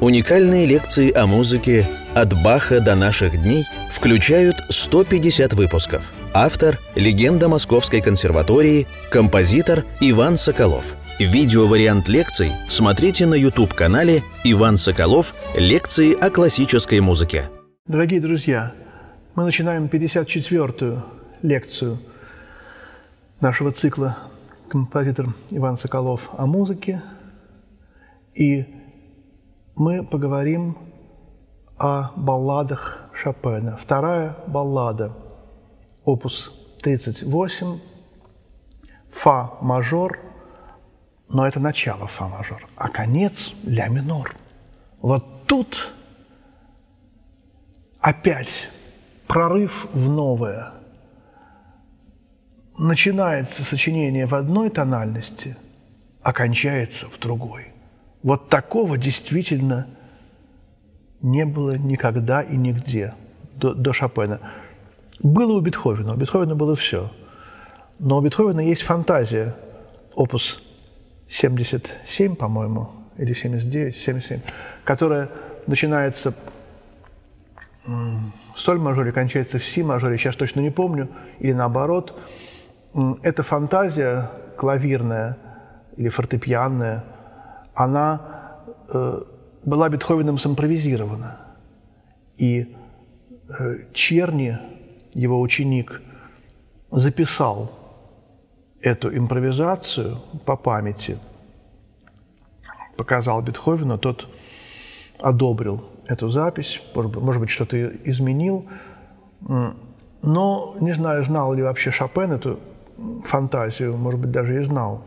Уникальные лекции о музыке «От Баха до наших дней» включают 150 выпусков. Автор – легенда Московской консерватории, композитор Иван Соколов. Видеовариант лекций смотрите на YouTube-канале «Иван Соколов. Лекции о классической музыке». Дорогие друзья, мы начинаем 54-ю лекцию нашего цикла «Композитор Иван Соколов о музыке». И мы поговорим о балладах Шопена. Вторая баллада, опус 38, фа мажор, но это начало фа мажор, а конец ля минор. Вот тут опять прорыв в новое. Начинается сочинение в одной тональности, окончается в другой – вот такого действительно не было никогда и нигде до, до Шопена. Было у Бетховена, у Бетховена было все. Но у Бетховена есть фантазия, опус 77, по-моему, или 79, 77, которая начинается в соль мажоре, кончается в си мажоре, сейчас точно не помню, или наоборот. Это фантазия клавирная или фортепианная – она э, была Бетховеном симпровизирована. И э, Черни, его ученик, записал эту импровизацию по памяти, показал Бетховену, тот одобрил эту запись, может быть, что-то изменил, но не знаю, знал ли вообще Шопен эту фантазию, может быть, даже и знал.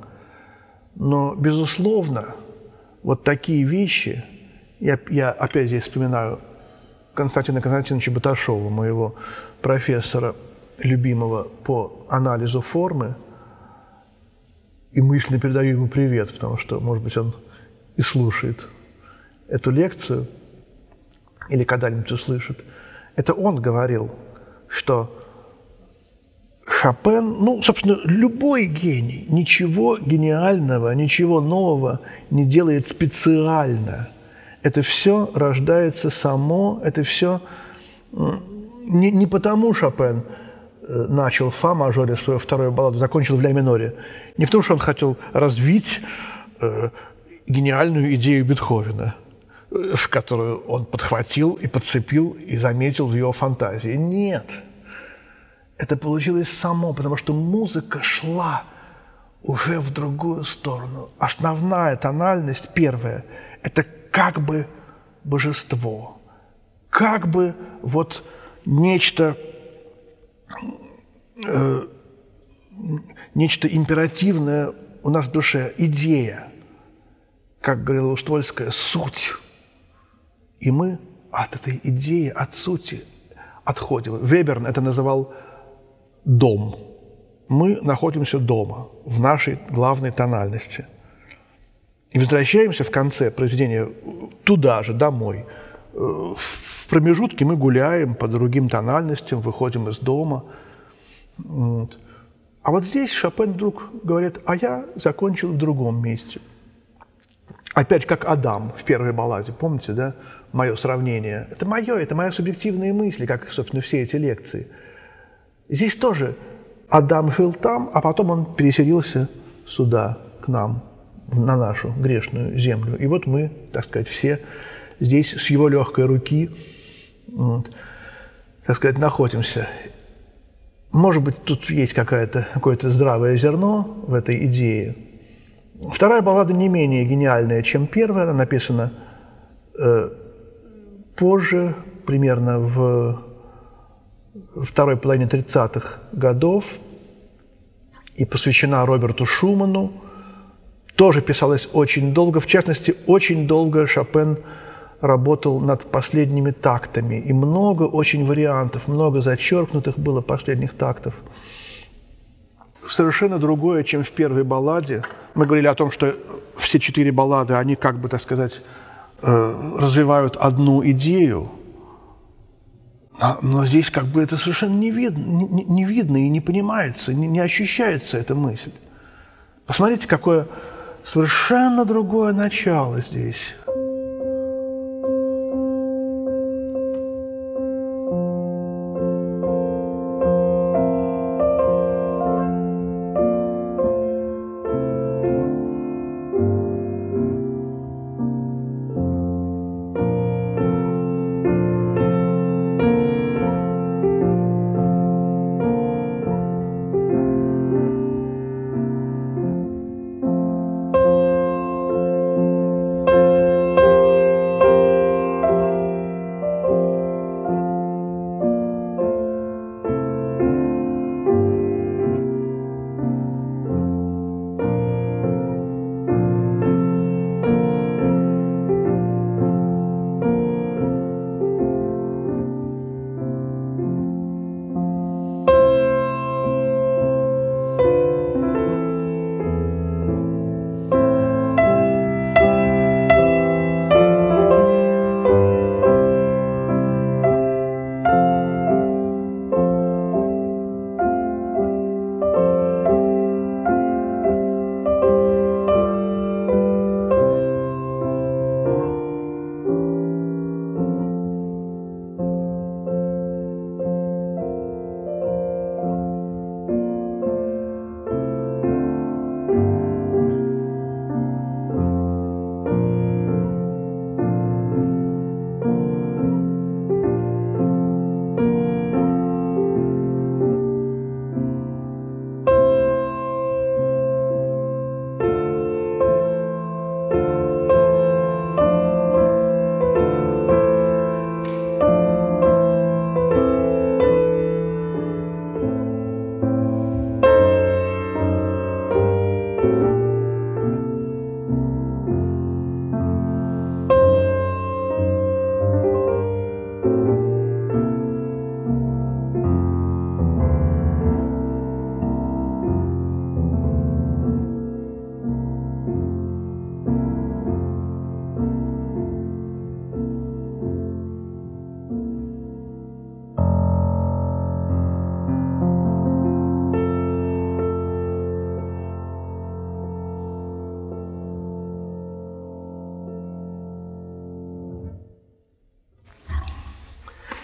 Но, безусловно, вот такие вещи, я, я опять здесь вспоминаю Константина Константиновича Баташова, моего профессора, любимого по анализу формы, и мысленно передаю ему привет, потому что, может быть, он и слушает эту лекцию, или когда-нибудь услышит. Это он говорил, что Шопен, ну, собственно, любой гений ничего гениального, ничего нового не делает специально. Это все рождается само, это все не, не потому Шопен э, начал фа мажоре свою вторую балладу, закончил в ля миноре. Не потому, что он хотел развить э, гениальную идею Бетховена, э, которую он подхватил и подцепил и заметил в его фантазии. Нет – это получилось само, потому что музыка шла уже в другую сторону. Основная тональность, первая, это как бы божество, как бы вот нечто, э, нечто императивное у нас в душе, идея, как говорила Устольская, суть. И мы от этой идеи, от сути отходим. Веберн это называл дом. Мы находимся дома, в нашей главной тональности. И возвращаемся в конце произведения туда же, домой. В промежутке мы гуляем по другим тональностям, выходим из дома. Вот. А вот здесь Шопен вдруг говорит, а я закончил в другом месте. Опять как Адам в первой балладе, помните, да, мое сравнение? Это мое, это мои субъективные мысли, как, собственно, все эти лекции – Здесь тоже Адам жил там, а потом он переселился сюда, к нам, на нашу грешную землю. И вот мы, так сказать, все здесь с его легкой руки, вот, так сказать, находимся. Может быть, тут есть какое-то какое здравое зерно в этой идее. Вторая баллада не менее гениальная, чем первая. Она написана э, позже, примерно в второй половине 30-х годов и посвящена Роберту Шуману. Тоже писалась очень долго. В частности, очень долго Шопен работал над последними тактами. И много очень вариантов, много зачеркнутых было последних тактов. Совершенно другое, чем в первой балладе. Мы говорили о том, что все четыре баллады, они как бы, так сказать, э, развивают одну идею – но, но здесь как бы это совершенно не видно, не, не видно и не понимается, не, не ощущается эта мысль. Посмотрите, какое совершенно другое начало здесь.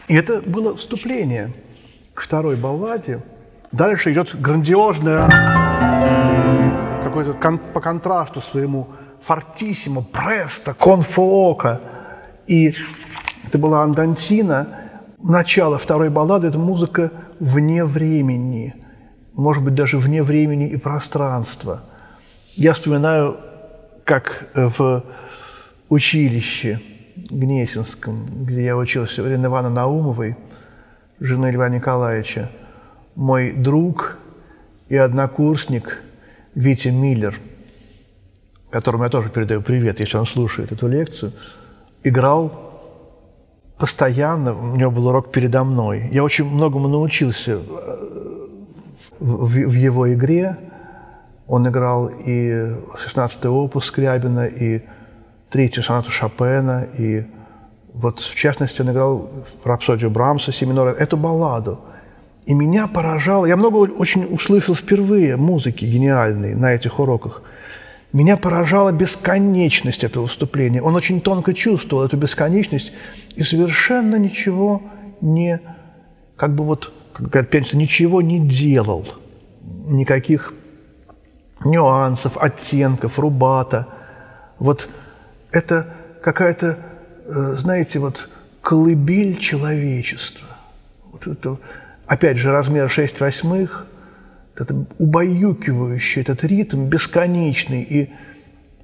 И это было вступление к второй балладе. Дальше идет грандиозное, какой-то кон, по контрасту своему фортиссимо, престо, конфуока. И это была Андантина. Начало второй баллады – это музыка вне времени, может быть, даже вне времени и пространства. Я вспоминаю, как в училище Гнесинском, где я учился, у Ирины Ивановны Наумовой, жены Льва Николаевича, мой друг и однокурсник Витя Миллер, которому я тоже передаю привет, если он слушает эту лекцию, играл постоянно, у него был урок передо мной. Я очень многому научился э, в, в его игре. Он играл и 16-й опус Скрябина, и третью сонату Шопена, и вот в частности он играл рапсодию Брамса, Семинора, эту балладу. И меня поражало, я много очень услышал впервые музыки гениальной на этих уроках – меня поражала бесконечность этого выступления. Он очень тонко чувствовал эту бесконечность и совершенно ничего не, как бы вот, как говорят пианисты, ничего не делал. Никаких нюансов, оттенков, рубата. Вот это какая-то, э, знаете, вот колыбель человечества. Вот это, опять же, размер 6 восьмых – это убаюкивающий, этот ритм бесконечный. И,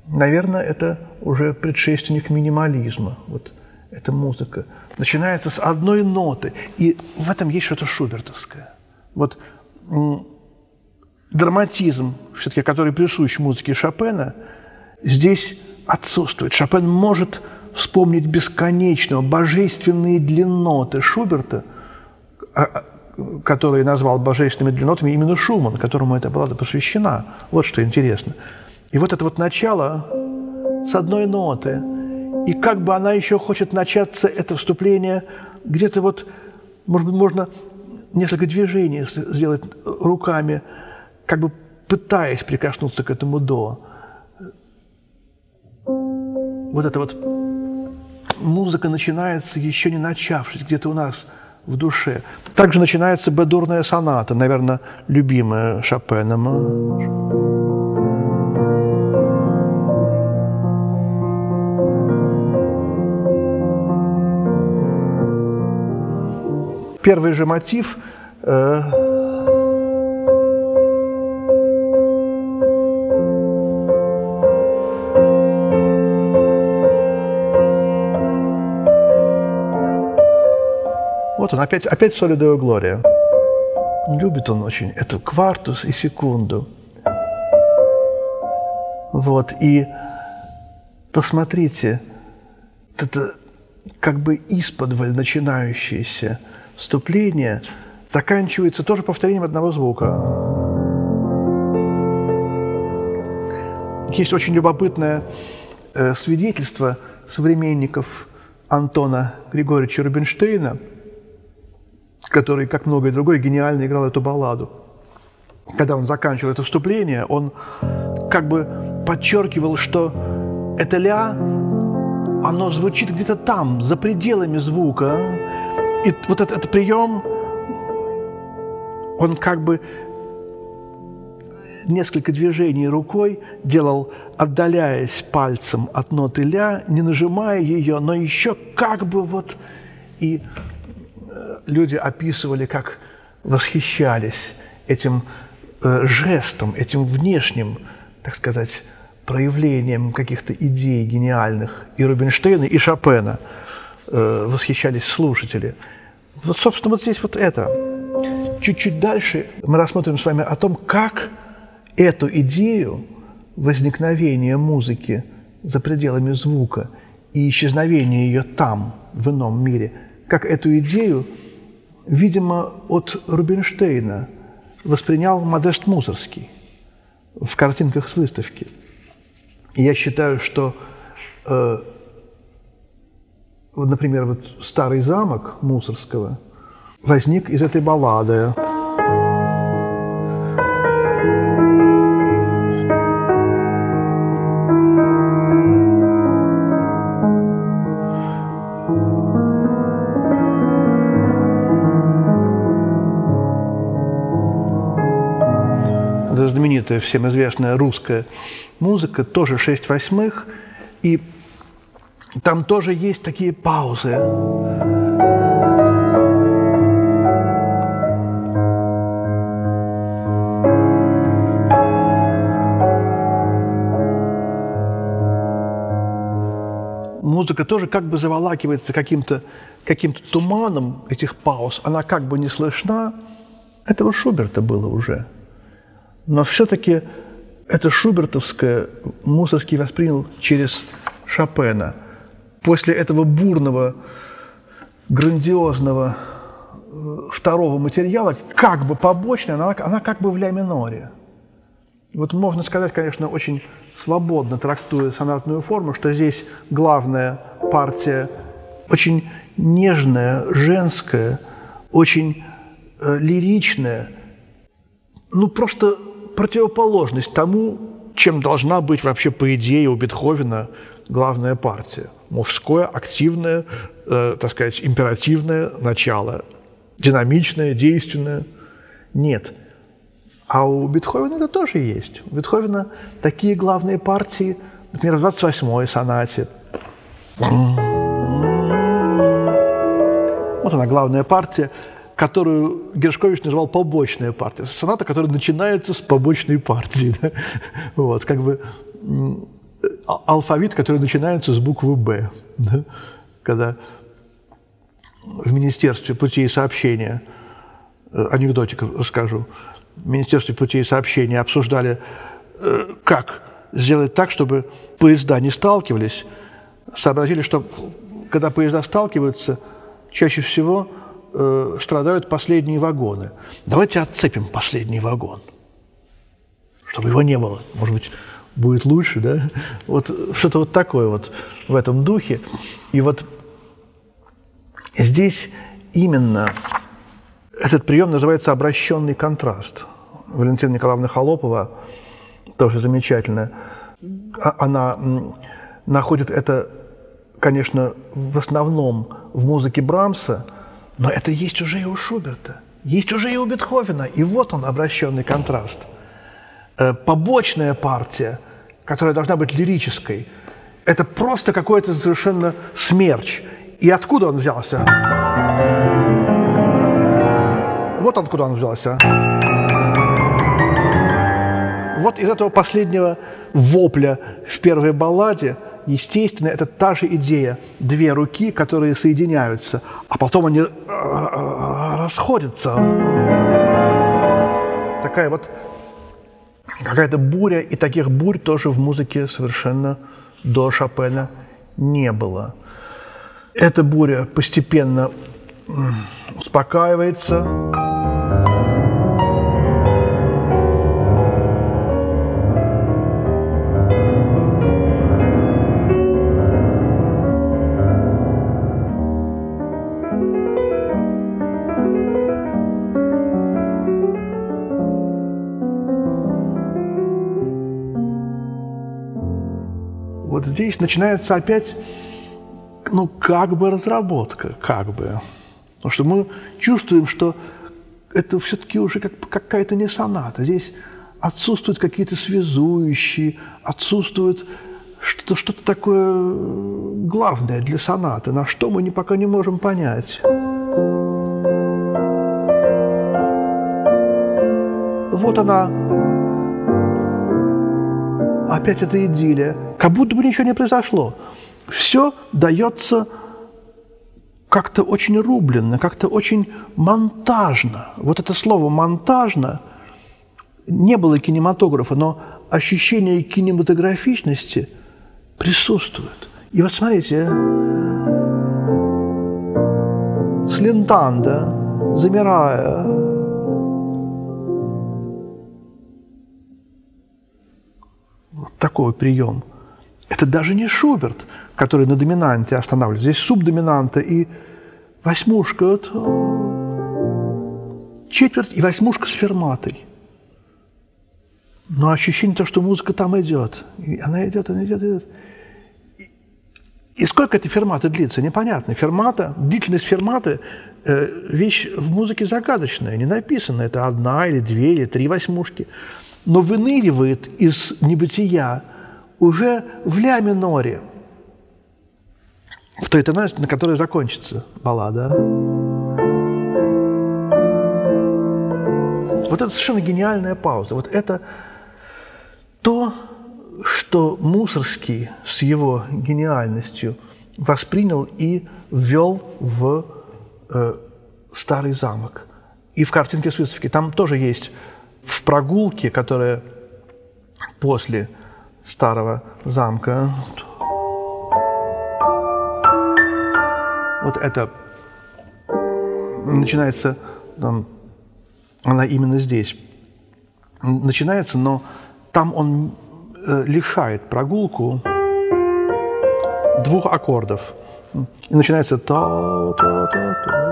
наверное, это уже предшественник минимализма. Вот эта музыка начинается с одной ноты. И в этом есть что-то шубертовское. Вот драматизм, все-таки, который присущ музыке Шопена, здесь отсутствует. Шопен может вспомнить бесконечного, божественные длинноты Шуберта, а, а, который назвал божественными длиннотами именно Шуман, которому эта баллада посвящена. Вот что интересно. И вот это вот начало с одной ноты. И как бы она еще хочет начаться, это вступление, где-то вот, может быть, можно несколько движений сделать руками, как бы пытаясь прикоснуться к этому «до». Вот эта вот музыка начинается, еще не начавшись, где-то у нас – в душе. Также начинается бедурная соната, наверное, любимая Шопеном. Первый же мотив э, Вот он, опять, опять солидовая глория. Любит он очень эту квартус и секунду. Вот, и посмотрите, это как бы исподволь начинающееся вступление заканчивается тоже повторением одного звука. Есть очень любопытное э, свидетельство современников Антона Григорьевича Рубинштейна – который, как многое другое, гениально играл эту балладу. Когда он заканчивал это вступление, он как бы подчеркивал, что это ля, оно звучит где-то там, за пределами звука. И вот этот, этот прием, он как бы несколько движений рукой делал, отдаляясь пальцем от ноты ля, не нажимая ее, но еще как бы вот и люди описывали, как восхищались этим э, жестом, этим внешним, так сказать, проявлением каких-то идей гениальных и Рубинштейна, и Шопена. Э, восхищались слушатели. Вот, собственно, вот здесь вот это. Чуть-чуть дальше мы рассмотрим с вами о том, как эту идею возникновения музыки за пределами звука и исчезновения ее там, в ином мире, как эту идею видимо, от Рубинштейна воспринял Модест Мусорский в картинках с выставки. Я считаю, что, э, например, вот старый замок Мусорского возник из этой баллады. Знаменитая, всем известная русская музыка, тоже 6 восьмых, и там тоже есть такие паузы. музыка тоже как бы заволакивается каким-то каким туманом этих пауз. Она как бы не слышна. Этого Шуберта было уже. Но все-таки это шубертовское Мусорский воспринял через Шопена. После этого бурного, грандиозного э, второго материала, как бы побочная, она, она как бы в ля миноре. Вот можно сказать, конечно, очень свободно трактуя сонатную форму, что здесь главная партия очень нежная, женская, очень э, лиричная, ну просто противоположность тому, чем должна быть вообще по идее у Бетховена главная партия. Мужское, активное, э, так сказать, императивное начало, динамичное, действенное. Нет – а у Бетховена это тоже есть. У Бетховена такие главные партии, например, в 28-й сонате. Вот она, главная партия, которую Гершкович называл побочная партия. Соната, которая начинается с побочной партии. Да? Вот, как бы а, алфавит, который начинается с буквы «Б». Да? Когда в Министерстве путей сообщения, э, анекдотик расскажу, в Министерстве путей сообщения обсуждали, э, как сделать так, чтобы поезда не сталкивались, сообразили, что когда поезда сталкиваются, чаще всего э, страдают последние вагоны. Давайте отцепим последний вагон, чтобы его не было. Может быть, будет лучше, да? Вот что-то вот такое вот в этом духе. И вот здесь именно этот прием называется обращенный контраст. Валентина Николаевна Холопова, тоже замечательная, а, она находит это, конечно, в основном в музыке Брамса, но это есть уже и у Шуберта, есть уже и у Бетховена. И вот он, обращенный контраст. Э, побочная партия, которая должна быть лирической, это просто какой-то совершенно смерч. И откуда он взялся? Вот откуда он взялся. Вот из этого последнего вопля в первой балладе, естественно, это та же идея. Две руки, которые соединяются, а потом они э, э, расходятся. Такая вот какая-то буря, и таких бурь тоже в музыке совершенно до Шопена не было. Эта буря постепенно успокаивается. Здесь начинается опять, ну, как бы разработка, как бы. Потому что мы чувствуем, что это все-таки уже как, какая-то не соната. Здесь отсутствуют какие-то связующие, отсутствует что-то что такое главное для сонаты, на что мы не, пока не можем понять. Вот она, опять эта идиллия, как будто бы ничего не произошло. Все дается как-то очень рубленно, как-то очень монтажно. Вот это слово «монтажно» не было кинематографа, но ощущение кинематографичности присутствует. И вот смотрите, с лентанда, замирая, такой прием. Это даже не Шуберт, который на доминанте останавливается. Здесь субдоминанта и восьмушка. Вот, четверть и восьмушка с ферматой. Но ощущение то, что музыка там идет. И она идет, она идет, идет. И, и сколько эта фермата длится, непонятно. Фермата, длительность ферматы э, вещь в музыке загадочная, не написана. Это одна или две или три восьмушки. но выныривает из небытия уже в ля миноре, в той тональности, на которой закончится баллада. Вот это совершенно гениальная пауза. Вот это то, что Мусорский с его гениальностью воспринял и ввел в э, старый замок. И в картинке с выставки. Там тоже есть в прогулке, которая после старого замка. Вот это начинается, там, она именно здесь начинается, но там он э, лишает прогулку двух аккордов. И начинается та-та-та-та.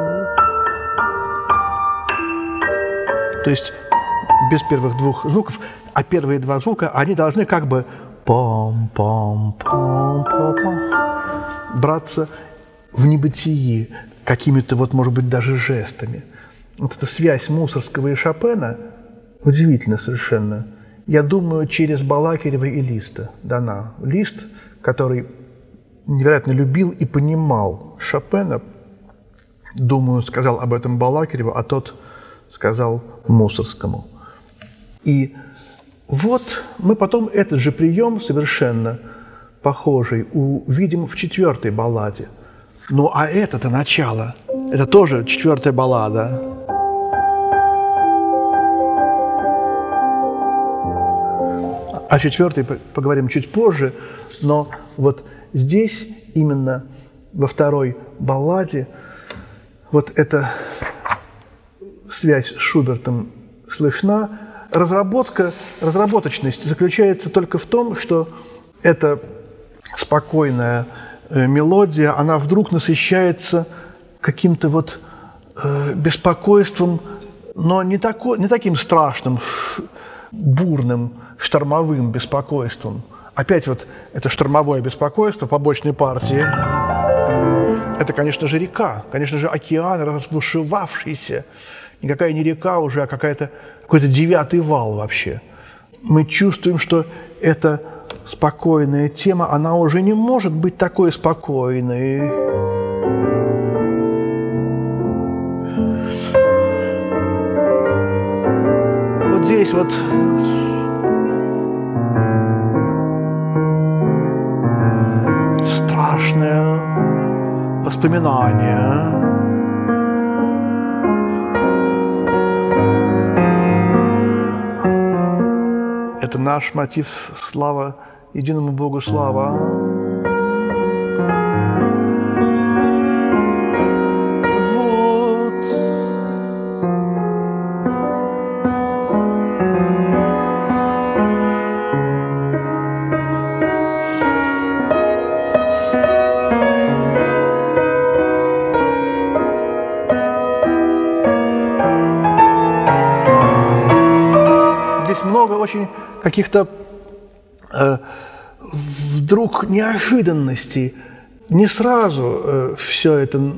То есть без первых двух звуков, а первые два звука, они должны как бы пам-пам-пам-пам-пам браться в небытии какими-то вот, может быть, даже жестами. Вот эта связь Мусорского и Шопена удивительно совершенно. Я думаю, через Балакирева и Листа дана. Лист, который невероятно любил и понимал Шопена, думаю, сказал об этом Балакиреву, а тот сказал Мусорскому. И вот мы потом этот же прием совершенно похожий увидим в четвертой балладе. Ну а это-то начало. Это тоже четвертая баллада. О четвертой поговорим чуть позже, но вот здесь именно во второй балладе вот эта связь с Шубертом слышна. Разработка, разработочность заключается только в том, что эта спокойная э, мелодия, она вдруг насыщается каким-то вот э, беспокойством, но не, тако, не таким страшным, бурным, штормовым беспокойством. Опять вот это штормовое беспокойство побочной партии. Это, конечно же, река, конечно же, океан, разбушевавшийся, никакая не река уже, а какая-то, какой-то девятый вал вообще. Мы чувствуем, что эта спокойная тема, она уже не может быть такой спокойной. Вот здесь вот страшное воспоминание. Это наш мотив слава, единому Богу слава. Каких-то э, вдруг неожиданностей. Не сразу э, все это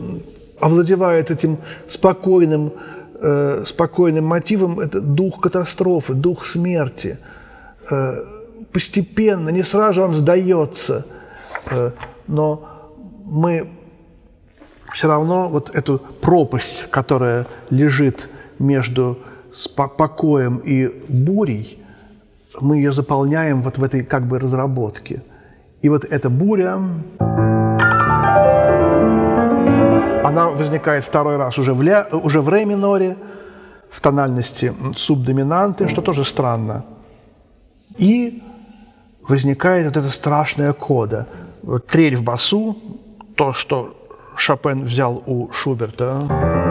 овладевает этим спокойным, э, спокойным мотивом. Это дух катастрофы, дух смерти. Э, постепенно, не сразу он сдается, э, но мы все равно вот эту пропасть, которая лежит между покоем и бурей, мы ее заполняем вот в этой как бы разработке. И вот эта буря, она возникает второй раз уже в, ля, уже в ре миноре, в тональности субдоминанты, что тоже странно. И возникает вот эта страшная кода. Вот трель в басу, то, что Шопен взял у Шуберта.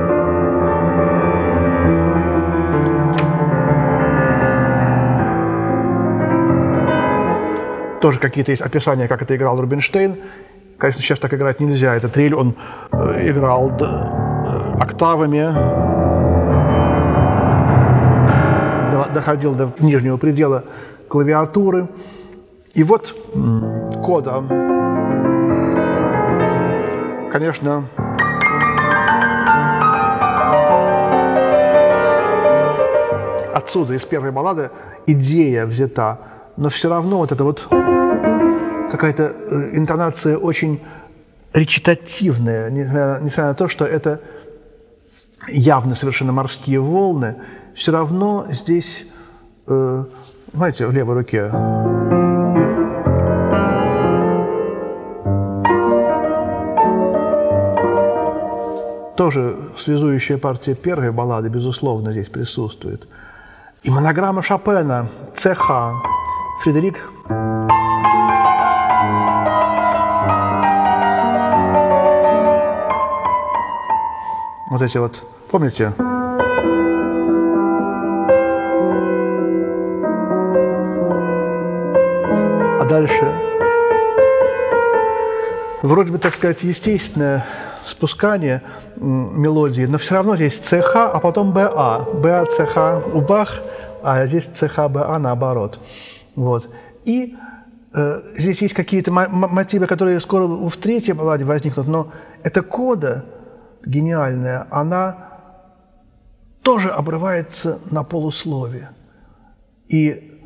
Тоже какие-то есть описания, как это играл Рубинштейн. Конечно, сейчас так играть нельзя. Этот трель он э, играл э, октавами, доходил до нижнего предела клавиатуры. И вот кода, конечно, отсюда, из первой баллады, идея взята, но все равно вот это вот какая-то э, интонация очень речитативная, несмотря на то, что это явно совершенно морские волны, все равно здесь, э, знаете, в левой руке тоже связующая партия первой баллады, безусловно, здесь присутствует. И монограмма Шопена, ЦХ, Фредерик вот эти вот, помните? А дальше вроде бы, так сказать, естественное спускание мелодии, но все равно здесь ЦХ, а потом БА. БА, ЦХ у Бах, а здесь ЦХ, БА наоборот. Вот. И э, здесь есть какие-то мотивы, которые скоро в третьей балладе возникнут, но эта кода гениальная, она тоже обрывается на полусловие. И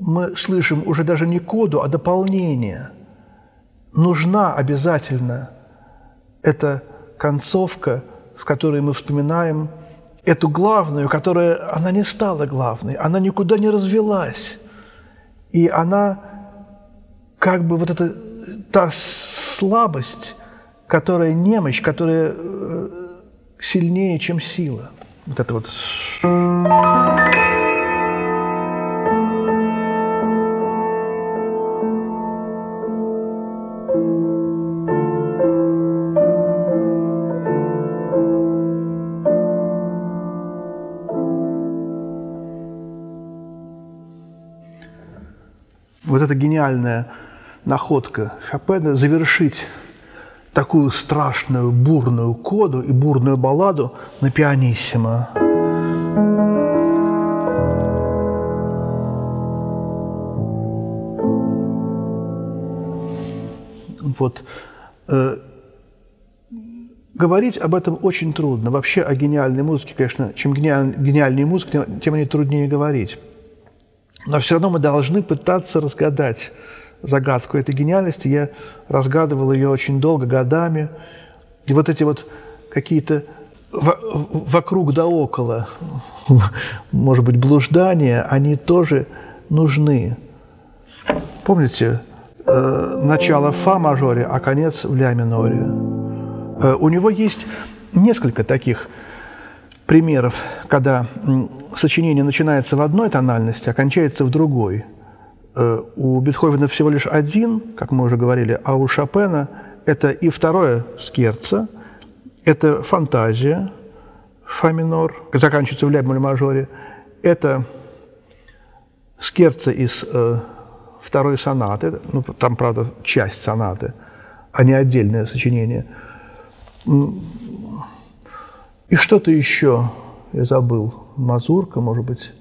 мы слышим уже даже не коду, а дополнение. Нужна обязательно эта концовка, в которой мы вспоминаем эту главную, которая, она не стала главной, она никуда не развелась. И она как бы вот эта та слабость, которая немощь, которая э, сильнее, чем сила. Вот это вот. Вот эта гениальная находка Шопена завершить такую страшную бурную коду и бурную балладу на пианиссимо. Вот. Э, говорить об этом очень трудно. Вообще о гениальной музыке, конечно, чем гениальнее музыка, тем о ней труднее говорить. Но все равно мы должны пытаться разгадать загадку этой гениальности. Я разгадывал ее очень долго, годами. И вот эти вот какие-то вокруг да около, может быть, блуждания, они тоже нужны. Помните, э, начало фа мажоре, а конец в ля миноре. Э, у него есть несколько таких примеров, когда сочинение начинается в одной тональности, а кончается в другой – Э, у Бетховена всего лишь один, как мы уже говорили, а у Шопена это и второе скерцо, это фантазия, фа минор, заканчивается в ля мажоре, это скерцо из э, второй сонаты, ну, там, правда, часть сонаты, а не отдельное сочинение. И что-то еще я забыл, мазурка, может быть,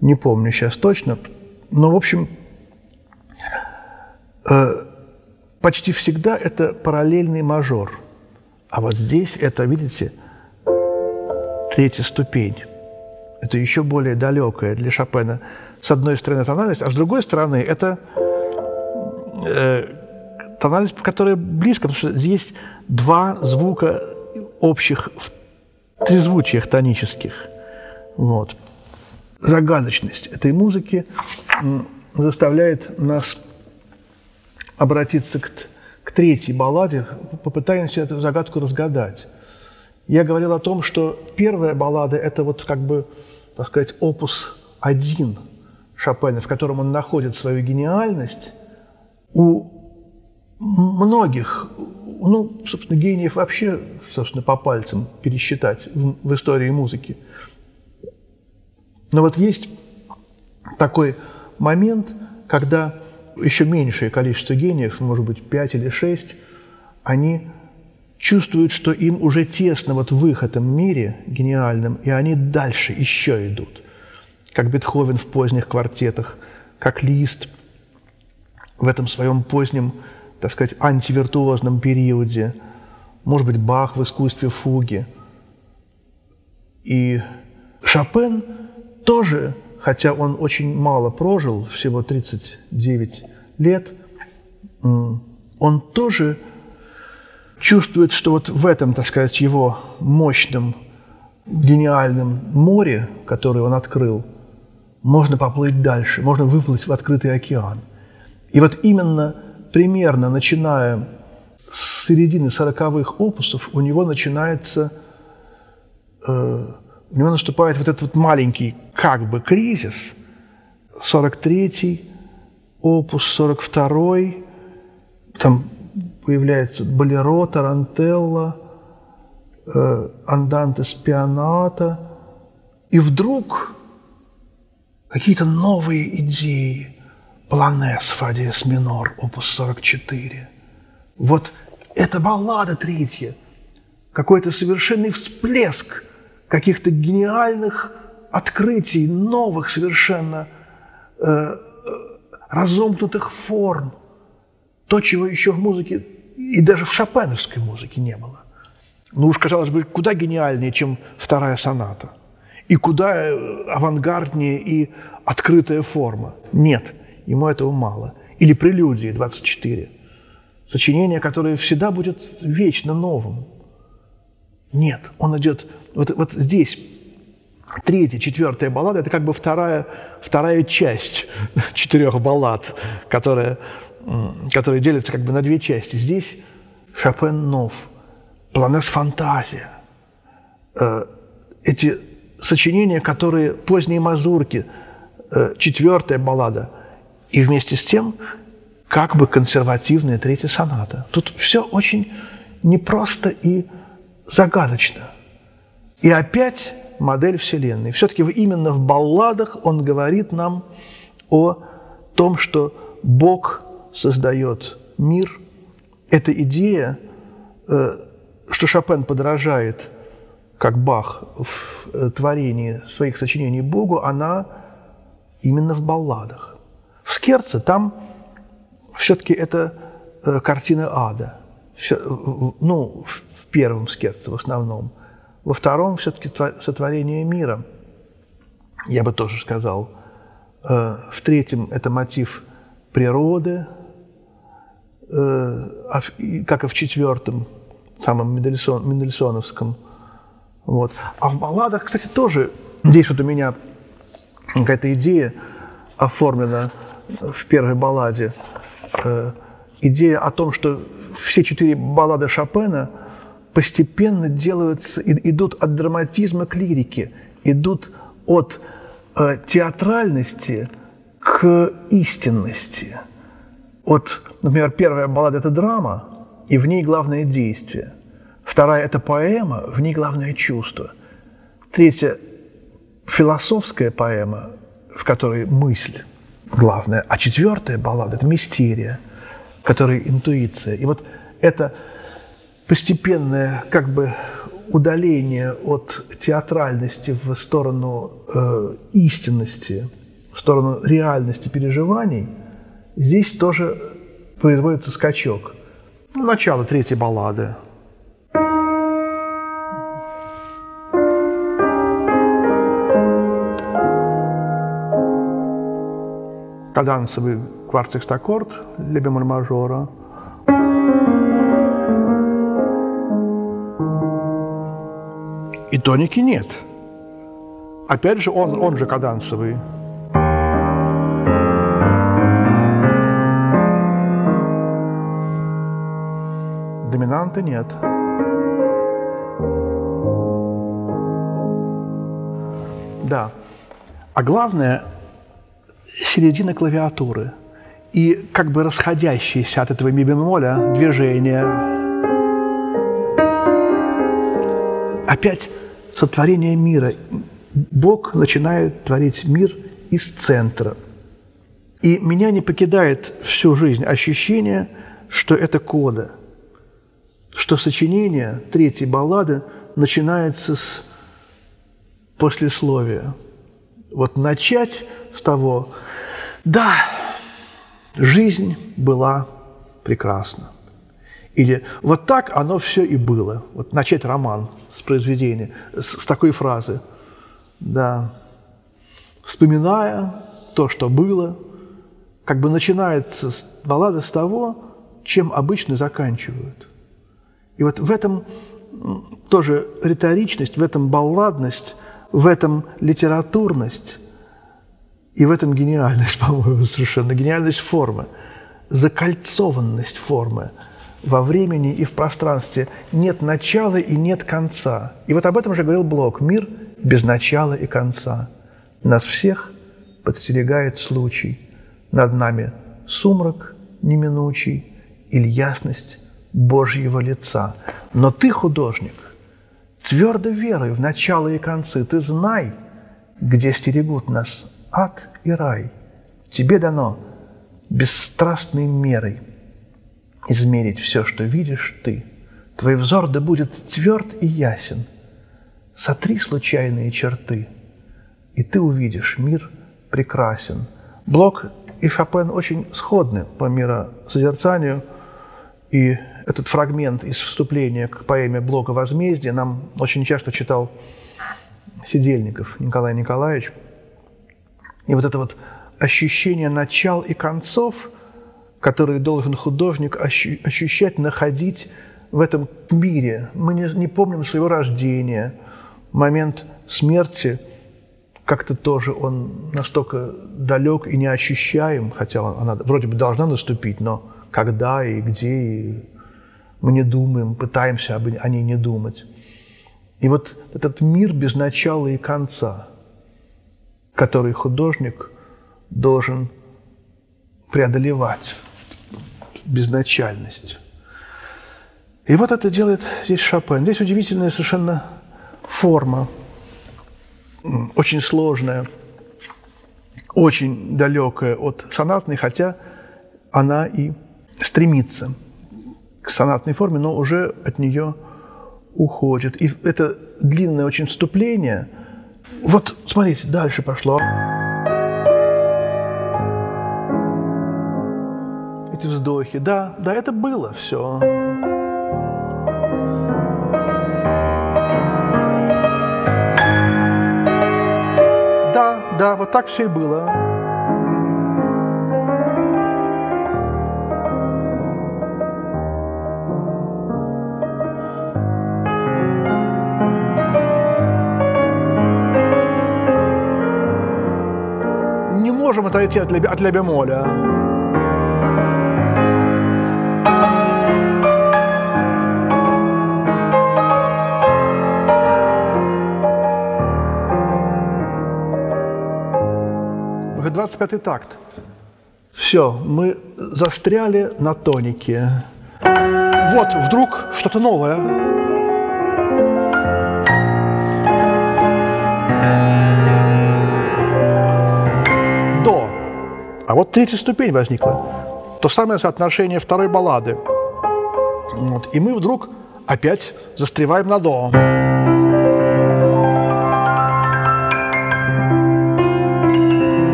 не помню сейчас точно, но, в общем, э, почти всегда это параллельный мажор. А вот здесь это, видите, третья ступень. Это еще более далекая для Шопена. С одной стороны тональность, а с другой стороны это э, тональность, которая близко, потому что здесь два звука общих в трезвучиях тонических. Вот загадочность этой музыки заставляет нас обратиться к, к третьей балладе, попытаемся эту загадку разгадать. Я говорил о том, что первая баллада – это вот как бы, так сказать, опус один Шопена, в котором он находит свою гениальность. У многих, ну, собственно, гениев вообще, собственно, по пальцам пересчитать в, в истории музыки – но вот есть такой момент, когда еще меньшее количество гениев, может быть, пять или шесть, они чувствуют, что им уже тесно вот в их этом мире гениальном, и они дальше еще идут. Как Бетховен в поздних квартетах, как Лист в этом своем позднем, так сказать, антивиртуозном периоде, может быть, Бах в искусстве фуги. И Шопен – тоже, хотя он очень мало прожил, всего 39 лет, он тоже чувствует, что вот в этом, так сказать, его мощном, гениальном море, которое он открыл, можно поплыть дальше, можно выплыть в открытый океан. И вот именно примерно начиная с середины сороковых опусов у него начинается, э, у него наступает вот этот вот маленький как бы кризис, 43-й, опус 42-й, там появляется Болеро, Тарантелла, э, Анданте Спионата, и вдруг какие-то новые идеи. Планес, фа диез минор, опус 44. Вот эта баллада третья, какой-то совершенный всплеск каких-то гениальных открытий, новых совершенно э, э разомкнутых форм. То, чего еще в музыке и даже в шопеновской музыке не было. Ну уж, казалось бы, куда гениальнее, чем вторая соната. И куда э, авангарднее и открытая форма. Нет, ему этого мало. Или прелюдии 24. Сочинение, которое всегда будет вечно новым. Нет, он идет... Вот, вот здесь третья, четвертая баллада – это как бы вторая, вторая часть четырех баллад, которая которые делятся как бы на две части. Здесь Шопен нов, Планес фантазия. Э, эти сочинения, которые поздние мазурки, э, четвертая баллада, и вместе с тем как бы консервативная третья соната. Тут все очень непросто и загадочно. И опять модель Вселенной. Все-таки именно в балладах он говорит нам о том, что Бог создает мир, эта идея, э, что Шопен подражает, как Бах, в э, творении своих сочинений Богу, она именно в балладах. В Скерце там все-таки это э, картина ада. Ну, в первом Скерце в основном. Во втором все-таки сотворение мира, я бы тоже сказал. В третьем это мотив природы, Э, а как и в четвертом, самом Мендельсон, Мендельсоновском. Вот. А в балладах, кстати, тоже здесь вот у меня какая-то идея оформлена в первой балладе. Э, идея о том, что все четыре баллады Шопена постепенно делаются, идут от драматизма к лирике, идут от э, театральности к истинности – от, например, первая баллада – это драма, и в ней главное действие. Вторая – это поэма, в ней главное чувство. Третья – философская поэма, в которой мысль главная. А четвертая баллада – это мистерия, в которой интуиция. И вот это постепенное как бы удаление от театральности в сторону э, истинности, в сторону реальности переживаний – Здесь тоже производится скачок. Ну, начало третьей баллады. Кадансовый кварцикстаккорд для бемоль мажора. И тоники нет. Опять же, он, он же кадансовый. доминанты нет. Да. А главное – середина клавиатуры и как бы расходящиеся от этого ми бемоля движения. Опять сотворение мира. Бог начинает творить мир из центра. И меня не покидает всю жизнь ощущение, что это кода – что сочинение третьей баллады начинается с послесловия. Вот начать с того, да, жизнь была прекрасна. Или вот так оно все и было. Вот начать роман с произведения, с, с такой фразы. Да, вспоминая то, что было, как бы начинается баллада с того, чем обычно заканчивают. И вот в этом тоже риторичность, в этом балладность, в этом литературность и в этом гениальность, по-моему, совершенно гениальность формы, закольцованность формы во времени и в пространстве. Нет начала и нет конца. И вот об этом же говорил Блок. Мир без начала и конца. Нас всех подстерегает случай. Над нами сумрак неминучий или ясность Божьего лица. Но ты, художник, твердо веруй в начало и концы. Ты знай, где стерегут нас ад и рай. Тебе дано бесстрастной мерой измерить все, что видишь ты. Твой взор да будет тверд и ясен. Сотри случайные черты, и ты увидишь мир прекрасен. Блок и Шопен очень сходны по миросозерцанию, и этот фрагмент из вступления к поэме Блока «Возмездие» нам очень часто читал Сидельников Николай Николаевич. И вот это вот ощущение начал и концов, которые должен художник ощущать, находить в этом мире. Мы не, не помним своего рождения, момент смерти – как-то тоже он настолько далек и неощущаем, хотя она вроде бы должна наступить, но когда и где, и мы не думаем, пытаемся о ней не думать. И вот этот мир без начала и конца, который художник должен преодолевать, безначальность. И вот это делает здесь Шопен. Здесь удивительная совершенно форма – очень сложная, очень далекая от сонатной, хотя она и стремится к сонатной форме, но уже от нее уходит. И это длинное очень вступление. Вот, смотрите, дальше пошло. Эти вздохи. Да, да, это было все. Да, вот так все и было. Можем отойти от, от ля бемоля. уже 25 такт. Все, мы застряли на тонике. Вот, вдруг что-то новое. До. А вот третья ступень возникла. То самое соотношение второй баллады. Вот. И мы вдруг опять застреваем на до.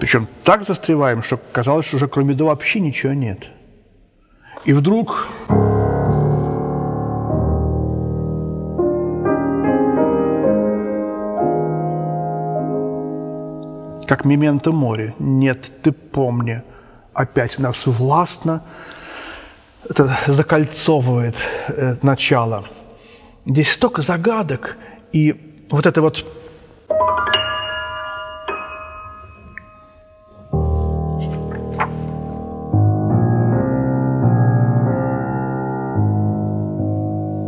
Причем так застреваем, что казалось, что уже кроме до вообще ничего нет. И вдруг как мементо море. Нет, ты помни, опять нас властно это закольцовывает э, начало. Здесь столько загадок, и вот это вот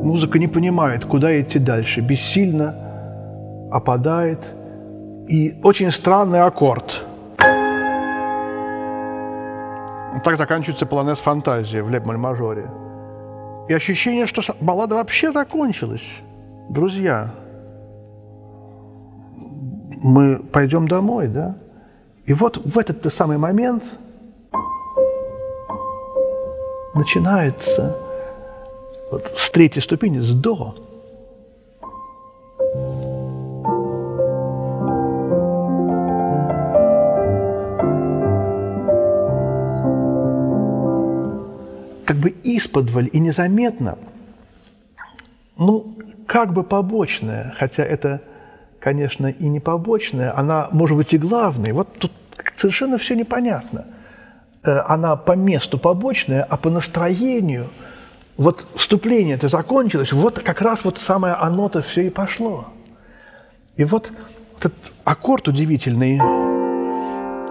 Музыка не понимает, куда идти дальше, бессильно опадает. И очень странный аккорд. Так заканчивается полонез фантазия в лебмаль-мажоре. И ощущение, что баллада вообще закончилась. Друзья, мы пойдем домой, да? И вот в этот самый момент начинается вот с третьей ступени, с до. Как бы исподволь и незаметно, ну, как бы побочная, хотя это, конечно, и не побочная, она может быть и главной. Вот тут совершенно все непонятно. Э, она по месту побочная, а по настроению, вот вступление это закончилось, вот как раз вот самое оно-то все и пошло. И вот этот аккорд удивительный,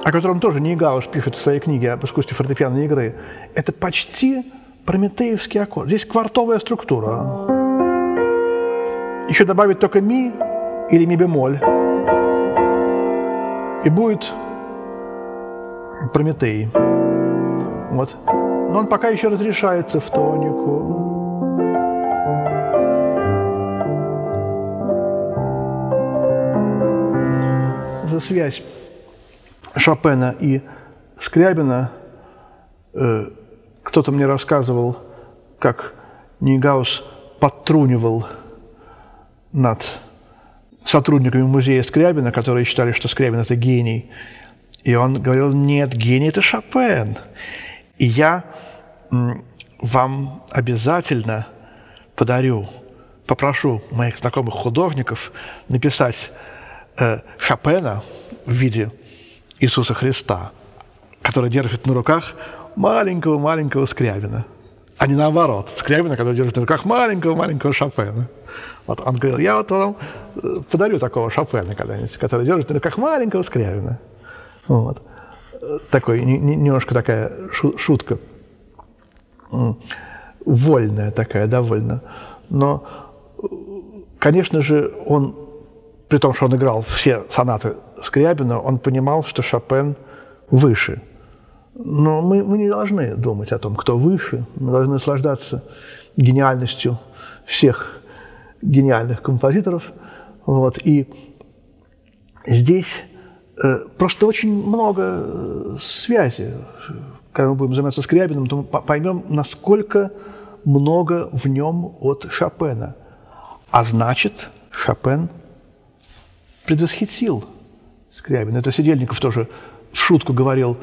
о котором тоже Нейгауш пишет в своей книге об искусстве фортепианной игры, это почти прометеевский аккорд. Здесь квартовая структура. Еще добавить только ми или ми бемоль. И будет Прометей. Вот. Но он пока еще разрешается в тонику. За связь Шопена и Скрябина э, кто-то мне рассказывал, как Нейгаус подтрунивал над сотрудниками музея Скрябина, которые считали, что Скрябин – это гений. И он говорил, нет, гений – это Шопен. И я вам обязательно подарю, попрошу моих знакомых художников написать э, Шопена в виде Иисуса Христа, который держит на руках маленького-маленького Скрябина, а не наоборот, Скрябина, который держит на руках маленького-маленького Шопена. Вот он говорил, я вот вам э, подарю такого Шопена когда-нибудь, который держит на руках маленького Скрябина. Вот. Такой, немножко такая шутка. Вольная такая, довольно. Но, конечно же, он, при том, что он играл все сонаты Скрябина, он понимал, что Шопен выше. Но мы, мы не должны думать о том, кто выше. Мы должны наслаждаться гениальностью всех гениальных композиторов. Вот. И здесь Э, просто очень много э, связи. Когда мы будем заниматься Скрябиным, то мы поймем, насколько много в нем от Шопена. А значит, Шопен предвосхитил Скрябина. Это Сидельников тоже в шутку говорил,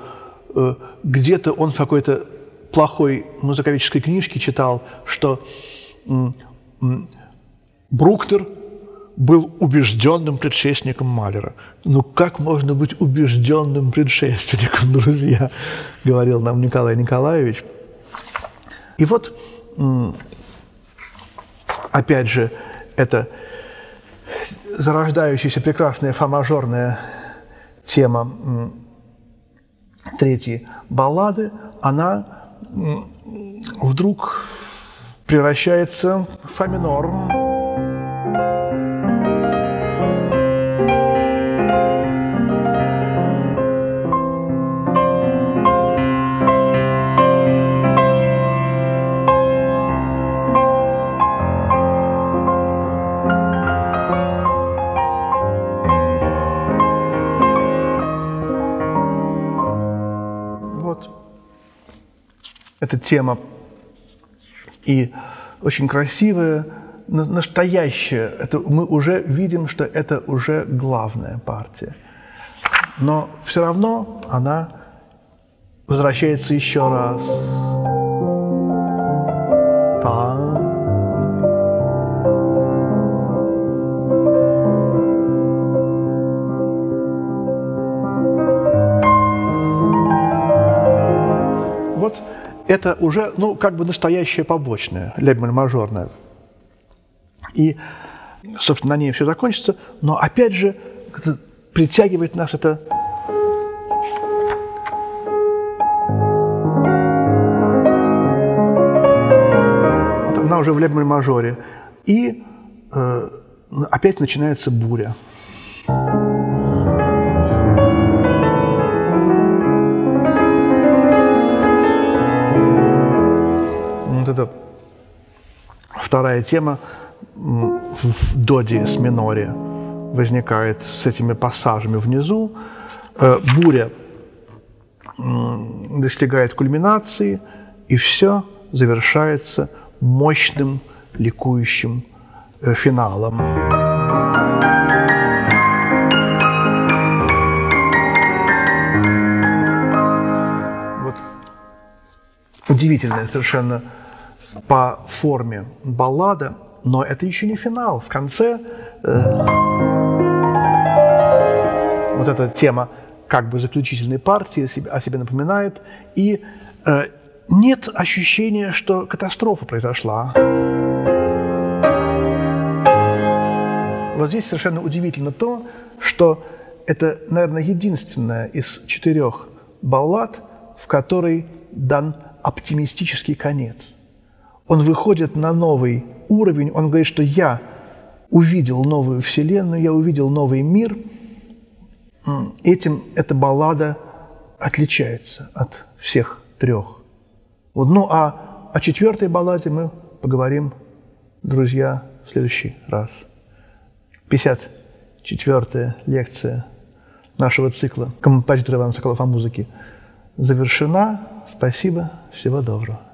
э, где-то он в какой-то плохой музыковической книжке читал, что Бруктер – был убежденным предшественником Малера. Ну как можно быть убежденным предшественником, друзья, говорил нам Николай Николаевич. И вот, опять же, это зарождающаяся прекрасная фа-мажорная тема третьей баллады, она вдруг превращается в фа минор. Эта тема. И очень красивая, настоящая. Это, мы уже видим, что это уже главная партия. Но все равно она возвращается еще раз. Это уже, ну, как бы настоящее побочное, лебель мажорное. И, собственно, на ней все закончится, но опять же притягивает нас это она уже в лебель мажоре. И э, опять начинается буря. Вторая тема в до диез миноре возникает с этими пассажами внизу. Э, буря достигает кульминации, и все завершается мощным ликующим э, финалом. Вот удивительная совершенно по форме баллада, Но это еще не финал. В конце э, вот эта тема как бы заключительной партии о себе напоминает. И э, нет ощущения, что катастрофа произошла. Вот здесь совершенно удивительно то, что это, наверное, единственная из четырех баллад, в которой дан оптимистический конец. Он выходит на новый уровень, он говорит, что я увидел новую вселенную, я увидел новый мир. Этим эта баллада отличается от всех трех. Вот, ну а о четвертой балладе мы поговорим, друзья, в следующий раз. 54-я лекция нашего цикла «Композитор Иван Соколов о музыке» завершена. Спасибо. Всего доброго.